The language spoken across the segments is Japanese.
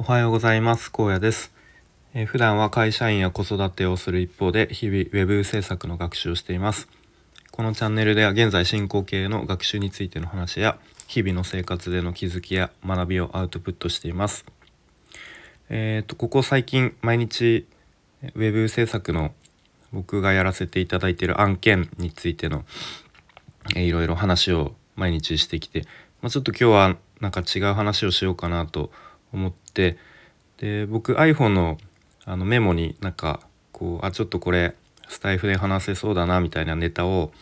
おはようございます。高野です、えー、普段は会社員や子育てをする一方で日々ウェブ制作の学習をしています。このチャンネルでは現在進行形の学習についての話や日々の生活での気づきや学びをアウトプットしています。えっ、ー、とここ最近毎日ウェブ制作の僕がやらせていただいている案件についての、えー、いろいろ話を毎日してきて、まあ、ちょっと今日はなんか違う話をしようかなと思思ってで僕 iPhone のあのメモになんかこうあちょっとこれスタイフで話せそうだなみたいなネタを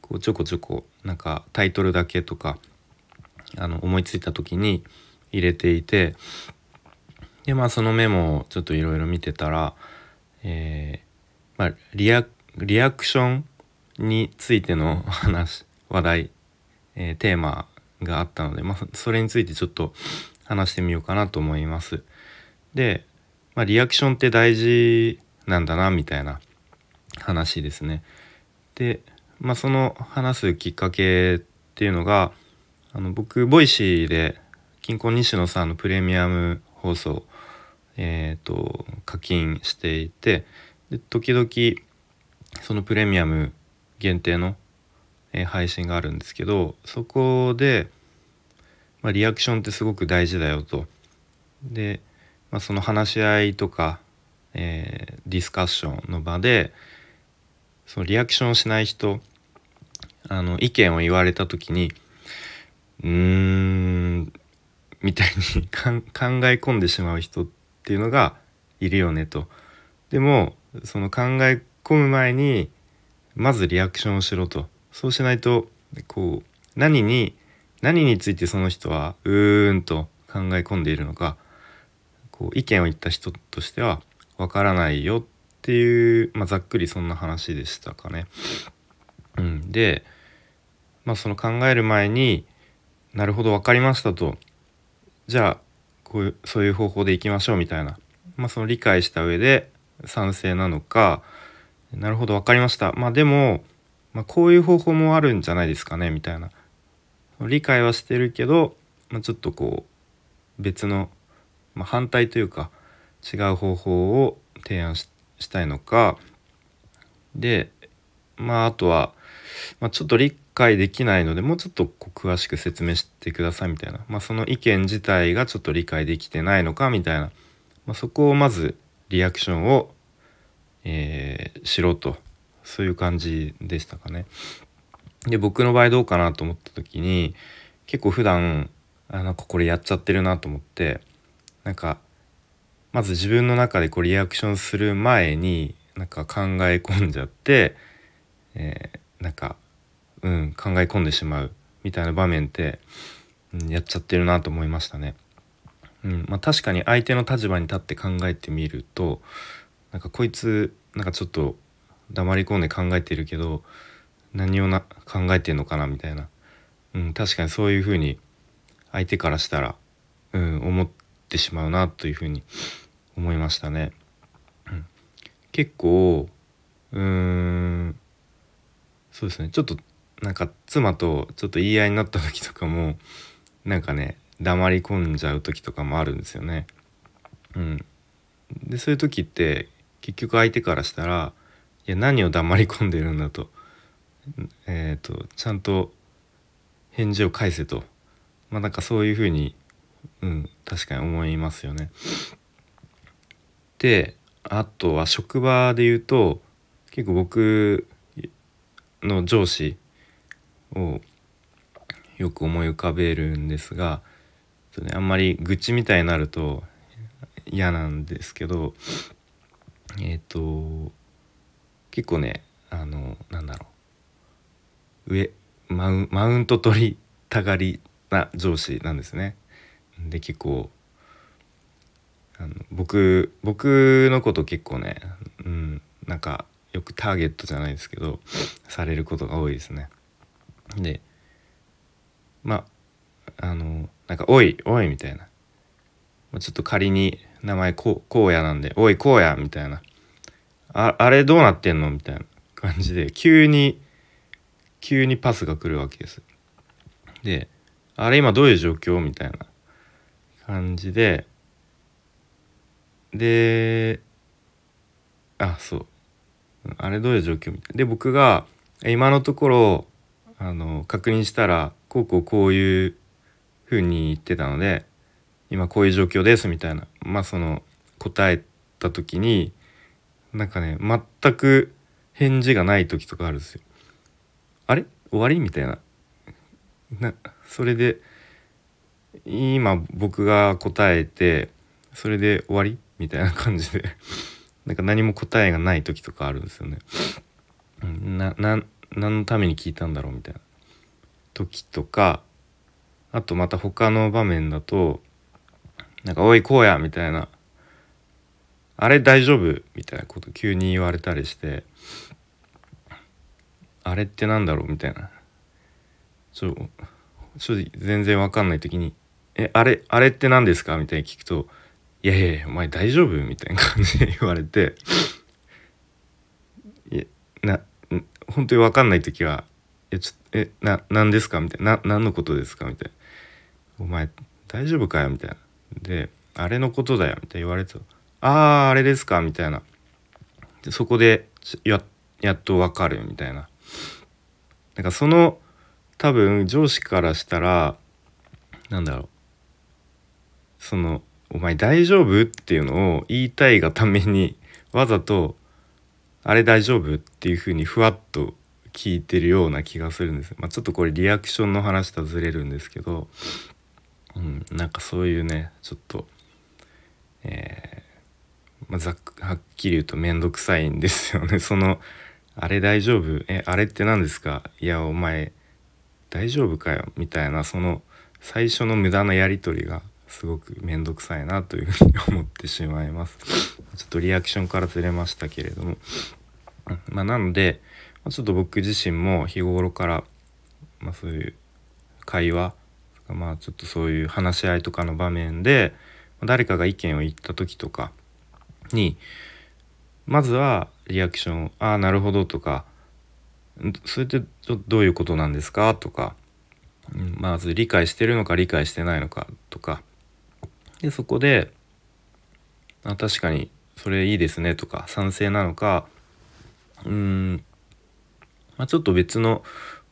こうちょこちょこなんかタイトルだけとかあの思いついた時に入れていてでまあそのメモをちょっといろいろ見てたら、え、まあ、リアリアクションについての 話話題、えー、テーマがあったので、まあ、それについてちょっと話してみようかなと思います。で、まあ、リアクションって大事なんだなみたいな話ですね。で、まあ、その話すきっかけっていうのがあの僕 Voicy でキンコン西野さんのプレミアム放送えーと、課金していてで時々そのプレミアム限定の、え、配信があるんですけどそこで、まあ、リアクションってすごく大事だよと。で、まあ、その話し合いとか、えー、ディスカッションの場でそのリアクションしない人あの意見を言われた時にうーんみたいに 考え込んでしまう人っていうのがいるよねと。でもその考え込む前にまずリアクションをしろと。そうしないとこう何に何についてその人はうーんと考え込んでいるのかこう意見を言った人としてはわからないよっていう、まあ、ざっくりそんな話でしたかね。うん、で、まあ、その考える前になるほど分かりましたと。じゃあこういうそういう方法でいきましょうみたいな、まあ、その理解した上で賛成なのかなるほど分かりました。まあでも、まあ、こういう方法もあるんじゃないですかねみたいな。理解はしてるけど、まあ、ちょっとこう別の、まあ、反対というか違う方法を提案したいのかでまああとは、まあ、ちょっと理解できないのでもうちょっとこう詳しく説明してくださいみたいな、まあ、その意見自体がちょっと理解できてないのかみたいな、まあ、そこをまずリアクションを、えー、しろとそういう感じでしたかね。で僕の場合どうかなと思った時に結構普段あなんかこれやっちゃってるなと思ってなんかまず自分の中でこうリアクションする前になんか考え込んじゃって、えー、なんか、うん、考え込んでしまうみたいな場面って、うん、やっちゃってるなと思いましたね。うんまあ、確かに相手の立場に立って考えてみるとなんかこいつなんかちょっと黙り込んで考えてるけど何をな考えてんのかなみたいな、うん、確かにそういうふうに相手からしたら、うん、思ってしまうなというふうに思いましたね。うん、結構うーんそうですね。ちょっとなんか妻とちょっと言い合いになった時とかもなんかね黙り込んじゃう時とかもあるんですよね。うん、でそういう時って結局相手からしたら「いや何を黙り込んでるんだ」と。えーと、ちゃんと返事を返せとまあなんかそういうふうに、うん、確かに思いますよね。であとは職場で言うと結構僕の上司をよく思い浮かべるんですが、ね、あんまり愚痴みたいになると嫌なんですけどえっ、ー、と結構ねあのなんだろう上マウマウント取りたがりな上司なんですね。で結構あの僕僕のこと結構ね、うん、なんかよくターゲットじゃないですけどされることが多いですね。でまああのなんか「おいおい」みたいなちょっと仮に名前こう荒野なんで「おい荒野」みたいなあ「あれどうなってんの?」みたいな感じで急に急にパスが来るわけです。で、あれ今どういう状況みたいな感じで、であそうあれどういう状況みたいなで僕が今のところあの確認したらこうこうこういうふうに言ってたので今こういう状況ですみたいなまあその答えた時になんかね全く返事がない時とかあるんですよ。あれ？終わり？みたいな。なそれで今僕が答えてそれで終わり？みたいな感じで。なんか何も答えがない時とかあるんですよね。なな何のために聞いたんだろう？みたいな。時とかあとまた他の場面だとなんか「おいこうや」みたいな「あれ大丈夫?」みたいなこと急に言われたりして「れってなんだろう?」みたいな。ちょ正直全然わかんない時に「えあれあれって何ですか?」みたいに聞くと「いやいやいやお前大丈夫?」みたいな感じで言われていやな本当に分かんない時は「えちょえな何ですか?」みたいな「何のことですか?」みたいな「お前大丈夫かよ」みたいな。で「あれのことだよ」みたいな言われて「あああれですか」みたいな。でそこでややっと分かるみたいな。なんかその多分上司からしたらなんだろうその「お前大丈夫?」っていうのを言いたいがためにわざと「あれ大丈夫?」っていうふうにふわっと聞いてるような気がするんです、まあ、ちょっとこれリアクションの話とはずれるんですけど、うん、なんかそういうねちょっと、えーまあ、ざっはっきり言うと面倒くさいんですよねその「あれ大丈夫？えあれって何ですか？いやお前大丈夫かよ」みたいなその最初の無駄なやり取りがすごく面倒くさいなというふうに思ってしまいます。ちょっとリアクションからずれましたけれども、まあ、なのでちょっと僕自身も日頃から、まあ、そういう会話まあちょっとそういう話し合いとかの場面で誰かが意見を言った時とかにまずはリアクション「ああなるほど」とか「それってどういうことなんですか?」とかまず理解してるのか理解してないのかとかでそこで「あ確かにそれいいですね」とか賛成なのかうんまあ、ちょっと別の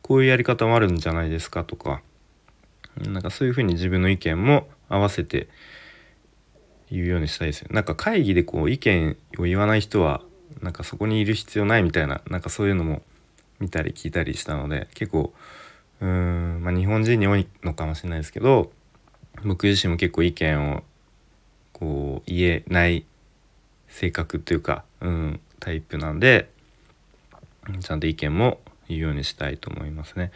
こういうやり方もあるんじゃないですかとかなんかそういうふうに自分の意見も合わせて言うようにしたいですよ。なんか会議でこう意見を言わない人はなんかそこにいる必要ないみたいななんかそういうのも見たり聞いたりしたので結構うーん、まあ、日本人に多いのかもしれないですけど僕自身も結構意見をこう言えない性格というか、うん、タイプなんでちゃんと意見も言うようにしたいと思いますね。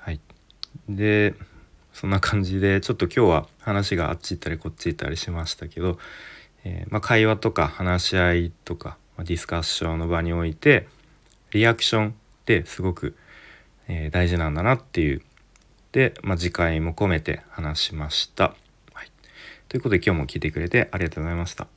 はい、でそんな感じでちょっと今日は話があっち行ったりこっち行ったりしましたけど、えー、まあ、会話とか話し合いとか、ディスカッションの場においてリアクションってすごく、えー、大事なんだなっていうで、まあ、次回も込めて話しました。はい、ということで今日も聞いてくれてありがとうございました。